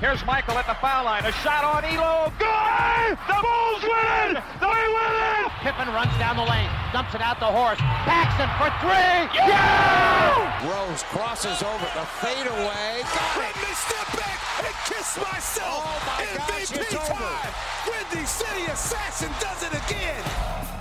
Here's Michael at the foul line. A shot on Ehlo. Good! The Bulls win it! They win it! Pippen runs down the lane, dumps it out to Horace. Paxson for three. Yeah! Rose crosses over the fadeaway. Let me step back and kiss myself. Oh my gosh, MVP it's over. time. Windy City Assassin does it again.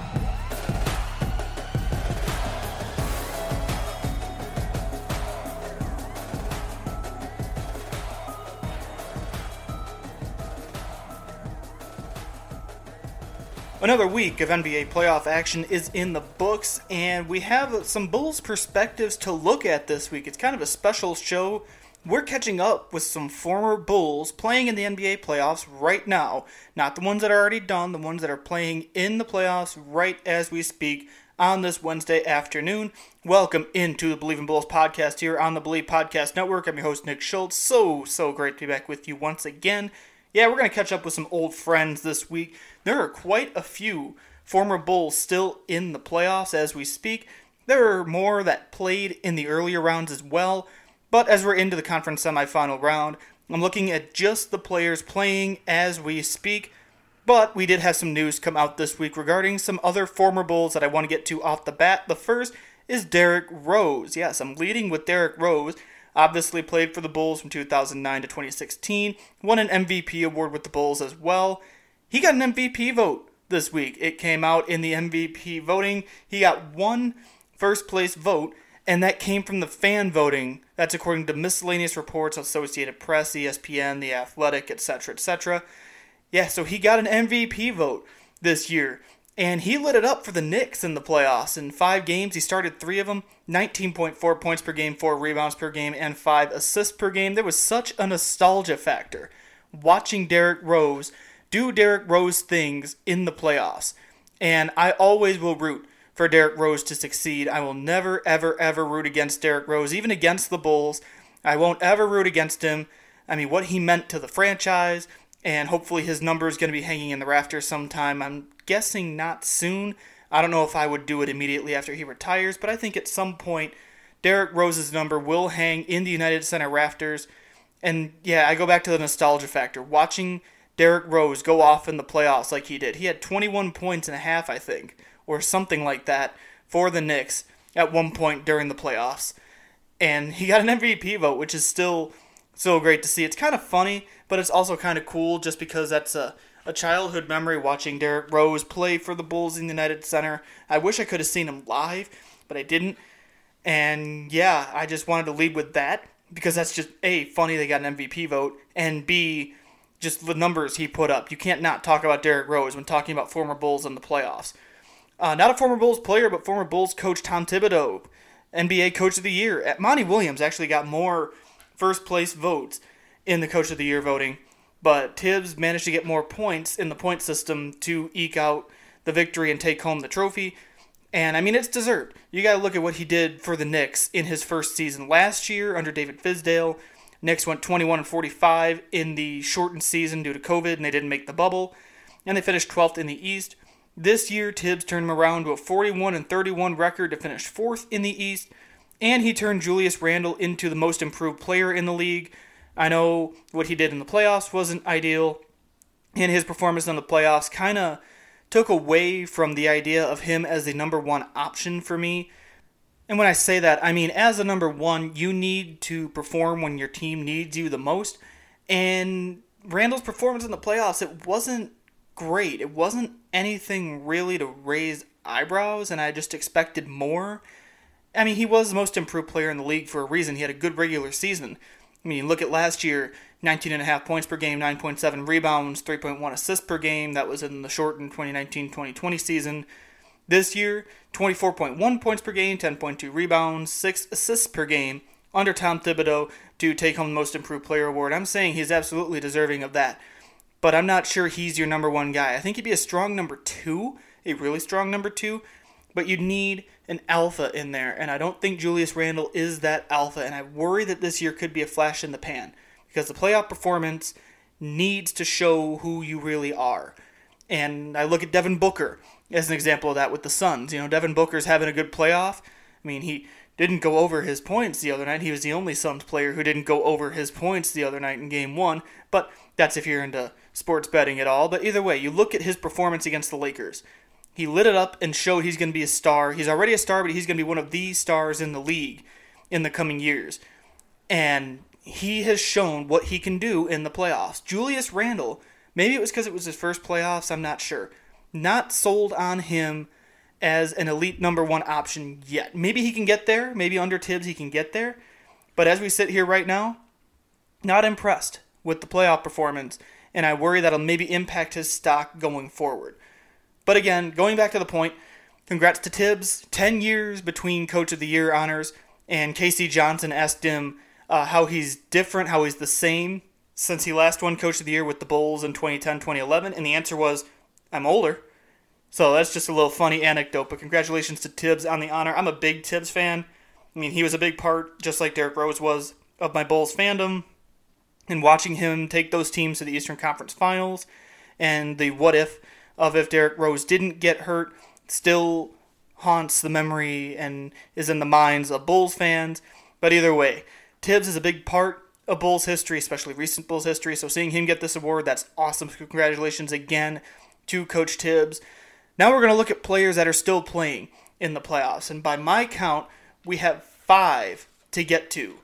Another week of NBA playoff action is in the books, and we have some Bulls perspectives to look at this week. It's kind of a special show. We're catching up with some former Bulls playing in the NBA playoffs right now. Not the ones that are already done, the ones that are playing in the playoffs right as we speak on this Wednesday afternoon. Welcome into the Believe in Bulls podcast here on the Believe Podcast Network. I'm your host, Nick Schultz. So, so great to be back with you once again. Yeah, we're going to catch up with some old friends this week. There are quite a few former Bulls still in the playoffs as we speak. There are more that played in the earlier rounds as well. But as we're into the conference semifinal round, I'm looking at just the players playing as we speak. But we did have some news come out this week regarding some other former Bulls that I want to get to off the bat. The first is Derrick Rose. Yes, I'm leading with Derrick Rose. Obviously played for the Bulls from 2009 to 2016. Won an MVP award with the Bulls as well. He got an MVP vote this week. It came out in the MVP voting. He got one first place vote, and that came from the fan voting. That's according to miscellaneous reports, Associated Press, ESPN, The Athletic, etc., etc. Yeah, so he got an MVP vote this year. And he lit it up for the Knicks in the playoffs. In five games, he started three of them 19.4 points per game, four rebounds per game, and five assists per game. There was such a nostalgia factor watching Derrick Rose do Derrick Rose things in the playoffs. And I always will root for Derrick Rose to succeed. I will never, ever, ever root against Derrick Rose, even against the Bulls. I won't ever root against him. I mean, what he meant to the franchise, and hopefully his number is going to be hanging in the rafters sometime. I'm guessing not soon. I don't know if I would do it immediately after he retires, but I think at some point Derrick Rose's number will hang in the United Center rafters. And yeah, I go back to the nostalgia factor. Watching Derrick Rose go off in the playoffs like he did. He had 21 points and a half, I think, or something like that for the Knicks at one point during the playoffs. And he got an MVP vote, which is still so great to see. It's kind of funny, but it's also kind of cool just because that's a, a childhood memory watching Derrick Rose play for the Bulls in the United Center. I wish I could have seen him live, but I didn't. And yeah, I just wanted to lead with that because that's just A, funny they got an MVP vote, and B, just the numbers he put up. You can't not talk about Derrick Rose when talking about former Bulls in the playoffs. Uh, not a former Bulls player, but former Bulls coach Tom Thibodeau, NBA Coach of the Year. Monty Williams actually got more first place votes in the Coach of the Year voting, but Tibbs managed to get more points in the point system to eke out the victory and take home the trophy. And I mean, it's deserved. You got to look at what he did for the Knicks in his first season last year under David Fizdale. Knicks went 21 and 45 in the shortened season due to COVID, and they didn't make the bubble. and they finished 12th in the East. This year, Tibbs turned him around to a 41 and 31 record to finish fourth in the East, and he turned Julius Randle into the most improved player in the league. I know what he did in the playoffs wasn't ideal, and his performance in the playoffs kind of took away from the idea of him as the number one option for me. And when I say that, I mean as a number one, you need to perform when your team needs you the most. And Randle's performance in the playoffs, it wasn't great. It wasn't anything really to raise eyebrows, and I just expected more. I mean, he was the most improved player in the league for a reason. He had a good regular season. I mean, look at last year 19.5 points per game, 9.7 rebounds, 3.1 assists per game. That was in the shortened 2019 2020 season. This year, 24.1 points per game, 10.2 rebounds, 6 assists per game under Tom Thibodeau to take home the Most Improved Player award. I'm saying he's absolutely deserving of that, but I'm not sure he's your number one guy. I think he'd be a strong number two, a really strong number two, but you'd need an alpha in there, and I don't think Julius Randle is that alpha, and I worry that this year could be a flash in the pan because the playoff performance needs to show who you really are. And I look at Devin Booker as an example of that with the Suns. You know, Devin Booker's having a good playoff. I mean, he didn't go over his points the other night. He was the only Suns player who didn't go over his points the other night in game one. But that's if you're into sports betting at all. But either way, you look at his performance against the Lakers. He lit it up and showed he's going to be a star. He's already a star, but he's going to be one of the stars in the league in the coming years. And he has shown what he can do in the playoffs. Julius Randle, maybe it was because it was his first playoffs, I'm not sure. Not sold on him as an elite number one option yet. Maybe he can get there. Maybe under Tibbs he can get there. But as we sit here right now, not impressed with the playoff performance, and I worry that'll maybe impact his stock going forward. But again, going back to the point, congrats to Tibbs. 10 years between Coach of the Year honors, and K.C. Johnson asked him uh, how he's different, how he's the same since he last won Coach of the Year with the Bulls in 2010 2011, and the answer was, I'm older. So that's just a little funny anecdote, but congratulations to Tibbs on the honor. I'm a big Tibbs fan. I mean, he was a big part, just like Derrick Rose was, of my Bulls fandom. And watching him take those teams to the Eastern Conference Finals and the what if of if Derrick Rose didn't get hurt still haunts the memory and is in the minds of Bulls fans. But either way, Tibbs is a big part of Bulls history, especially recent Bulls history. So seeing him get this award, that's awesome. Congratulations again to Coach Tibbs. Now we're going to look at players that are still playing in the playoffs. And by my count, we have five to get to.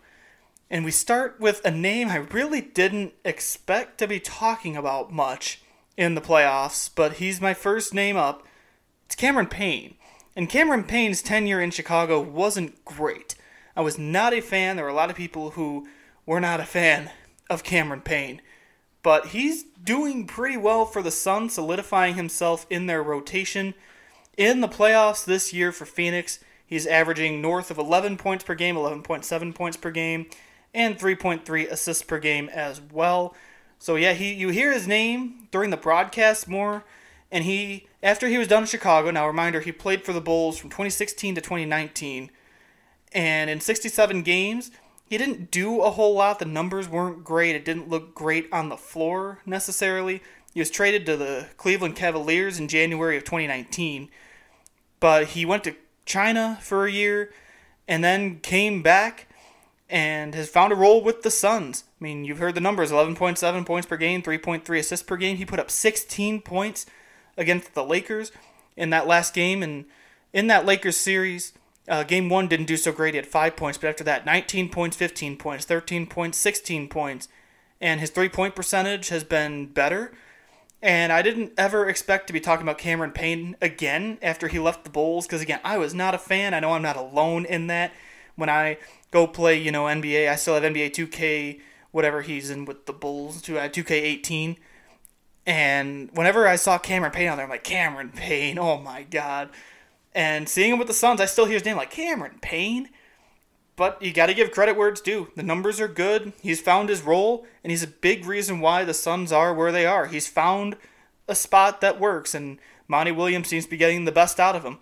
And we start with a name I really didn't expect to be talking about much in the playoffs, but he's my first name up. It's Cameron Payne. And Cameron Payne's tenure in Chicago wasn't great. I was not a fan. There were a lot of people who were not a fan of Cameron Payne. But he's doing pretty well for the Suns, solidifying himself in their rotation. In the playoffs this year for Phoenix, he's averaging north of 11 points per game, 11.7 points per game, and 3.3 assists per game as well. So yeah, he you hear his name during the broadcast more, and he after he was done in Chicago. Now reminder, he played for the Bulls from 2016 to 2019, and in 67 games, he didn't do a whole lot. The numbers weren't great. It didn't look great on the floor necessarily. He was traded to the Cleveland Cavaliers in January of 2019, but he went to China for a year and then came back and has found a role with the Suns. I mean, you've heard the numbers 11.7 points per game, 3.3 assists per game. He put up 16 points against the Lakers in that last game. And in that Lakers series, uh, game one didn't do so great. He had five points, but after that, 19 points, 15 points, 13 points, 16 points. And his three point percentage has been better. And I didn't ever expect to be talking about Cameron Payne again after he left the Bulls, because again, I was not a fan. I know I'm not alone in that. When I go play, you know, NBA, I still have NBA 2K whatever he's in with the Bulls, 2K18. Uh, and whenever I saw Cameron Payne on there, I'm like, Cameron Payne, oh my god. And seeing him with the Suns, I still hear his name like Cameron Payne. But you got to give credit where it's due. The numbers are good. He's found his role, and he's a big reason why the Suns are where they are. He's found a spot that works, and Monty Williams seems to be getting the best out of him.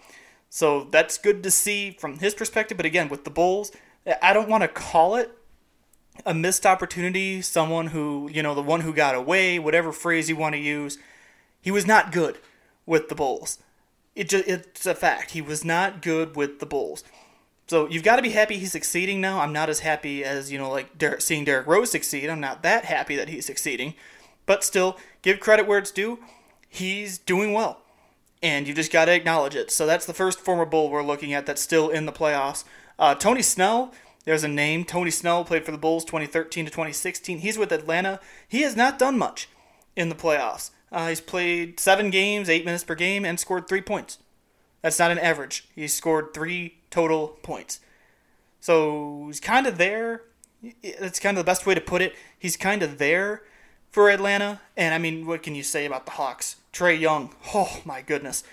So that's good to see from his perspective. But again, with the Bulls, I don't want to call it a missed opportunity, someone who, you know, the one who got away, whatever phrase you want to use. He was not good with the Bulls. It just, it's a fact. He was not good with the Bulls. So you've got to be happy he's succeeding now. I'm not as happy as, you know, like Der- seeing Derrick Rose succeed. I'm not that happy that he's succeeding. But still, give credit where it's due. He's doing well. And you just got to acknowledge it. So that's the first former Bull we're looking at that's still in the playoffs. Uh, Tony Snell, there's a name. Tony Snell played for the Bulls 2013 to 2016. He's with Atlanta. He has not done much in the playoffs. Uh, he's played seven games, eight minutes per game, and scored three points. That's not an average. He scored three total points. So he's kind of there. That's kind of the best way to put it. He's kind of there for Atlanta. And I mean, what can you say about the Hawks? Trae Young. Oh my goodness.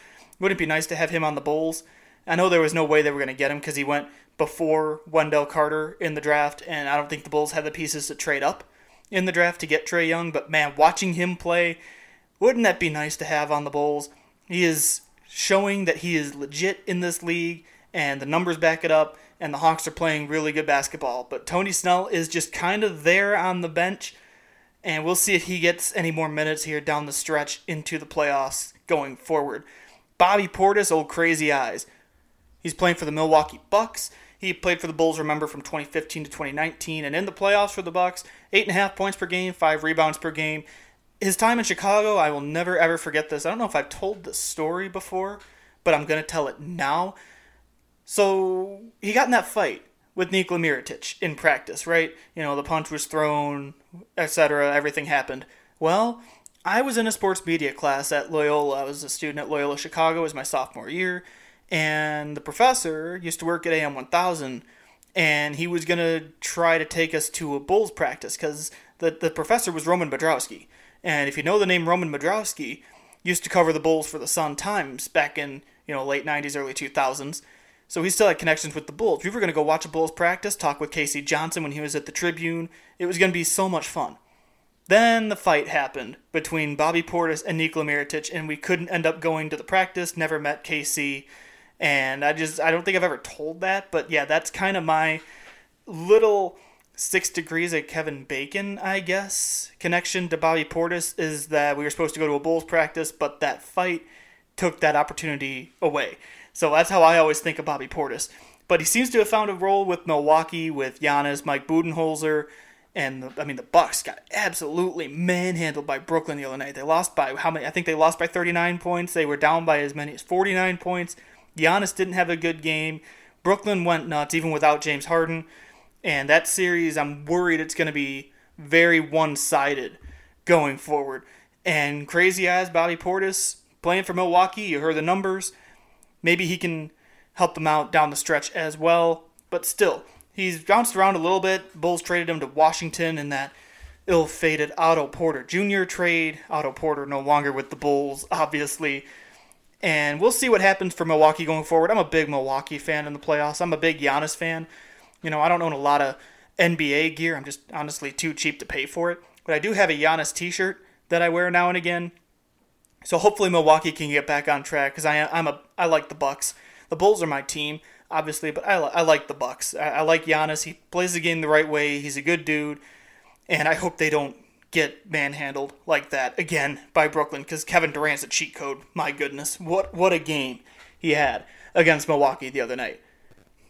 Wouldn't it be nice to have him on the Bulls? I know there was no way they were going to get him because he went before Wendell Carter in the draft, and I don't think the Bulls had the pieces to trade up in the draft to get Trae Young. But man, watching him play, wouldn't that be nice to have on the Bulls? He is showing that he is legit in this league, and the numbers back it up. And the Hawks are playing really good basketball. But Tony Snell is just kind of there on the bench, and we'll see if he gets any more minutes here down the stretch into the playoffs going forward. Bobby Portis, old crazy eyes. He's playing for the Milwaukee Bucks. He played for the Bulls, remember, from 2015 to 2019, and in the playoffs for the Bucks, eight and a half points per game, five rebounds per game. His time in Chicago, I will never ever forget this. I don't know if I've told this story before, but I'm gonna tell it now. So he got in that fight with Nikola Mirotic in practice, right? You know, the punch was thrown, etc. Everything happened. Well, I was in a sports media class at Loyola. I was a student at Loyola Chicago. It was my sophomore year, and the professor used to work at AM 1000, and he was gonna try to take us to a Bulls practice because the the professor was Roman Bedrowski, and if you know the name Roman Bedrowski, used to cover the Bulls for the Sun Times back in you know late 90s, early 2000s. So he still had connections with the Bulls. We were going to go watch a Bulls practice, talk with K.C. Johnson when he was at the Tribune. It was going to be so much fun. Then the fight happened between Bobby Portis and Nikola Mirotic, and we couldn't end up going to the practice, never met K.C., And I just, I don't think I've ever told that, but yeah, that's kind of my little six degrees of Kevin Bacon, I guess, connection to Bobby Portis is that we were supposed to go to a Bulls practice, but that fight took that opportunity away. So that's how I always think of Bobby Portis. But he seems to have found a role with Milwaukee, with Giannis, Mike Budenholzer, and the, I mean the Bucks got absolutely manhandled by Brooklyn the other night. They lost by how many? I think they lost by 39 points. They were down by as many as 49 points. Giannis didn't have a good game. Brooklyn went nuts even without James Harden. And that series, I'm worried it's going to be very one-sided going forward. And crazy eyes, Bobby Portis playing for Milwaukee. You heard the numbers. Maybe he can help them out down the stretch as well. But still, he's bounced around a little bit. Bulls traded him to Washington in that ill-fated Otto Porter Jr. trade. Otto Porter no longer with the Bulls, obviously. And we'll see what happens for Milwaukee going forward. I'm a big Milwaukee fan in the playoffs. I'm a big Giannis fan. You know, I don't own a lot of NBA gear. I'm just honestly too cheap to pay for it. But I do have a Giannis t-shirt that I wear now and again. So hopefully Milwaukee can get back on track because I I'm a I like the Bucks. The Bulls are my team, obviously, but I, I like the Bucks. I, I like Giannis. He plays the game the right way. He's a good dude, and I hope they don't get manhandled like that again by Brooklyn because Kevin Durant's a cheat code. My goodness, what what a game he had against Milwaukee the other night.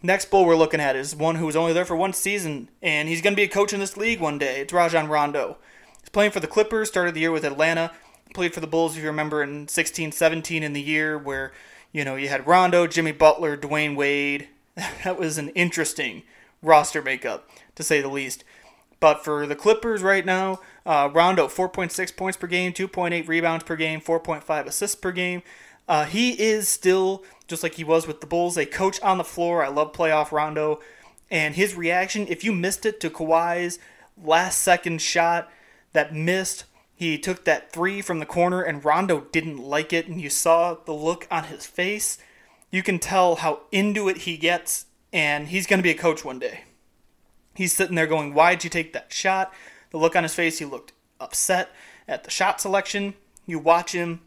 Next bull we're looking at is one who was only there for one season, and he's going to be a coach in this league one day. It's Rajon Rondo. He's playing for the Clippers, started the year with Atlanta, played for the Bulls, if you remember, in 16 17 in the year where, you know, you had Rondo, Jimmy Butler, Dwyane Wade. That was an interesting roster makeup, to say the least. But for the Clippers right now, uh, Rondo, 4.6 points per game, 2.8 rebounds per game, 4.5 assists per game. Uh, he is still, just like he was with the Bulls, a coach on the floor. I love playoff Rondo. And his reaction, if you missed it to Kawhi's last second shot that missed, he took that three from the corner and Rondo didn't like it, and you saw the look on his face. You can tell how into it he gets, and he's going to be a coach one day. He's sitting there going, Why'd you take that shot? The look on his face, he looked upset at the shot selection. You watch him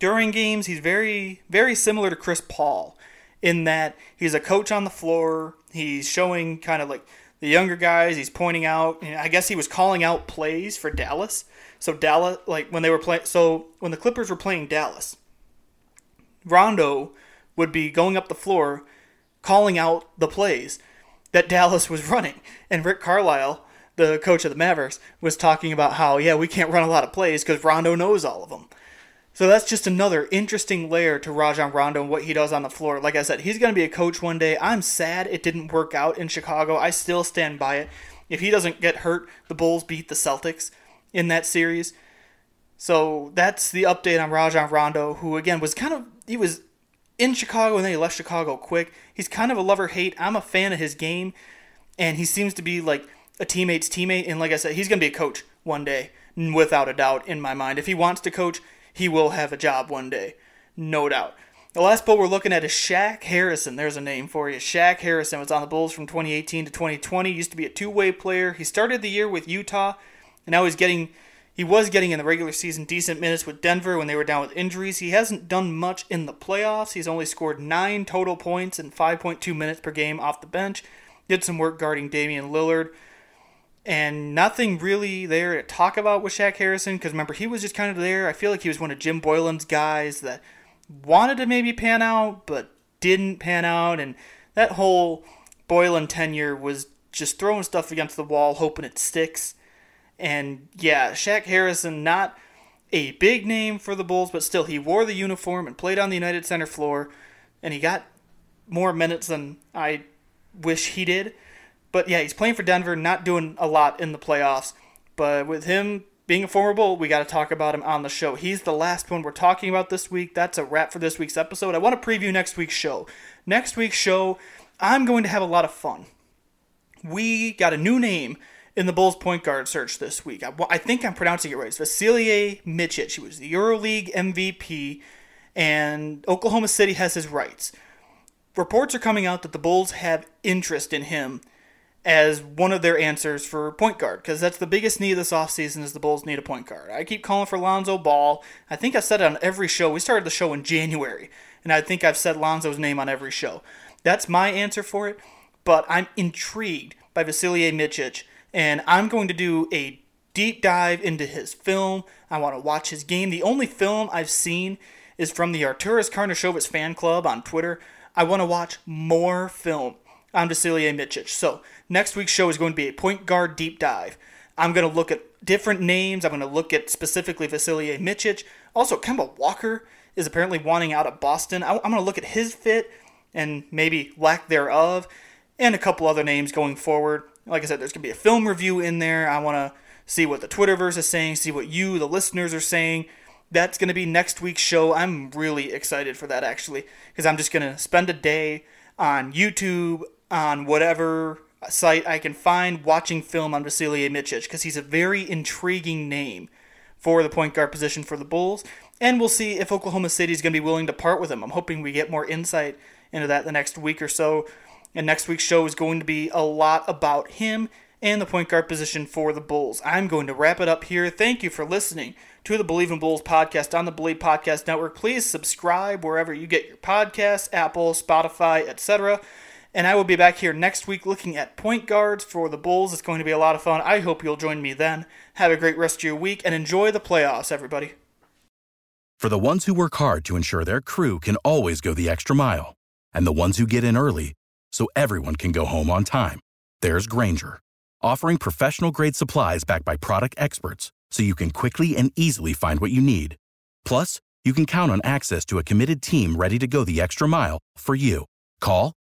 during games, he's very, very similar to Chris Paul in that he's a coach on the floor. He's showing kind of like the younger guys. He's pointing out. I guess he was calling out plays for Dallas. So Dallas, like when they were playing, so when the Clippers were playing Dallas, Rondo would be going up the floor, calling out the plays that Dallas was running, and Rick Carlisle, the coach of the Mavericks, was talking about how yeah we can't run a lot of plays because Rondo knows all of them. So that's just another interesting layer to Rajon Rondo and what he does on the floor. Like I said, he's going to be a coach one day. I'm sad it didn't work out in Chicago. I still stand by it. If he doesn't get hurt, the Bulls beat the Celtics in that series. So that's the update on Rajon Rondo, who again was kind of he was in Chicago and then he left Chicago quick. He's kind of a lover hate. I'm a fan of his game, and he seems to be like a teammate's teammate. And like I said, he's gonna be a coach one day, without a doubt in my mind. If he wants to coach, he will have a job one day, no doubt. The last bull we're looking at is Shaq Harrison. There's a name for you. Shaq Harrison was on the Bulls from 2018 to 2020. He Used to be a two-way player. He started the year with Utah, and now he's getting he was getting in the regular season decent minutes with Denver when they were down with injuries. He hasn't done much in the playoffs. He's only scored nine total points and 5.2 minutes per game off the bench. Did some work guarding Damian Lillard and nothing really there to talk about with Shaq Harrison because remember he was just kind of there. I feel like he was one of Jim Boylen's guys that wanted to maybe pan out but didn't pan out, and that whole Boylan tenure was just throwing stuff against the wall, hoping it sticks. And yeah, Shaq Harrison, not a big name for the Bulls, but still he wore the uniform and played on the United Center floor, and he got more minutes than I wish he did. But yeah, he's playing for Denver, not doing a lot in the playoffs. But with him being a former Bull, we got to talk about him on the show. He's the last one we're talking about this week. That's a wrap for this week's episode. I want to preview next week's show. Next week's show, I'm going to have a lot of fun. We got a new name in the Bulls point guard search this week. I, I think I'm pronouncing it right. It's Vasilije Micic. He was the EuroLeague MVP, and Oklahoma City has his rights. Reports are coming out that the Bulls have interest in him as one of their answers for point guard because that's the biggest need this offseason is the Bulls need a point guard. I keep calling for Lonzo Ball. I think I said it on every show. We started the show in January, and I think I've said Lonzo's name on every show. That's my answer for it, but I'm intrigued by Vasilije Micic, and I'm going to do a deep dive into his film. I want to watch his game. The only film I've seen is from the Arturas Karnisovas fan club on Twitter. I want to watch more film on Vasilije Micic. So next week's show is going to be a point guard deep dive. I'm going to look at different names. I'm going to look at specifically Vasilije Micic. Also, Kemba Walker is apparently wanting out of Boston. I'm going to look at his fit and maybe lack thereof, and a couple other names going forward. Like I said, there's going to be a film review in there. I want to see what the Twitterverse is saying, see what you, the listeners, are saying. That's going to be next week's show. I'm really excited for that actually, because I'm just going to spend a day on YouTube, on whatever site I can find watching film on Vasilije Micic because he's a very intriguing name for the point guard position for the Bulls. And we'll see if Oklahoma City is going to be willing to part with him. I'm hoping we get more insight into that the next week or so. And next week's show is going to be a lot about him and the point guard position for the Bulls. I'm going to wrap it up here. Thank you for listening to the Believe in Bulls podcast on the Believe Podcast Network. Please subscribe wherever you get your podcasts, Apple, Spotify, etc. And I will be back here next week looking at point guards for the Bulls. It's going to be a lot of fun. I hope you'll join me then. Have a great rest of your week and enjoy the playoffs, everybody. For the ones who work hard to ensure their crew can always go the extra mile, and the ones who get in early so everyone can go home on time, there's Grainger, offering professional grade supplies backed by product experts so you can quickly and easily find what you need. Plus, you can count on access to a committed team ready to go the extra mile for you. Call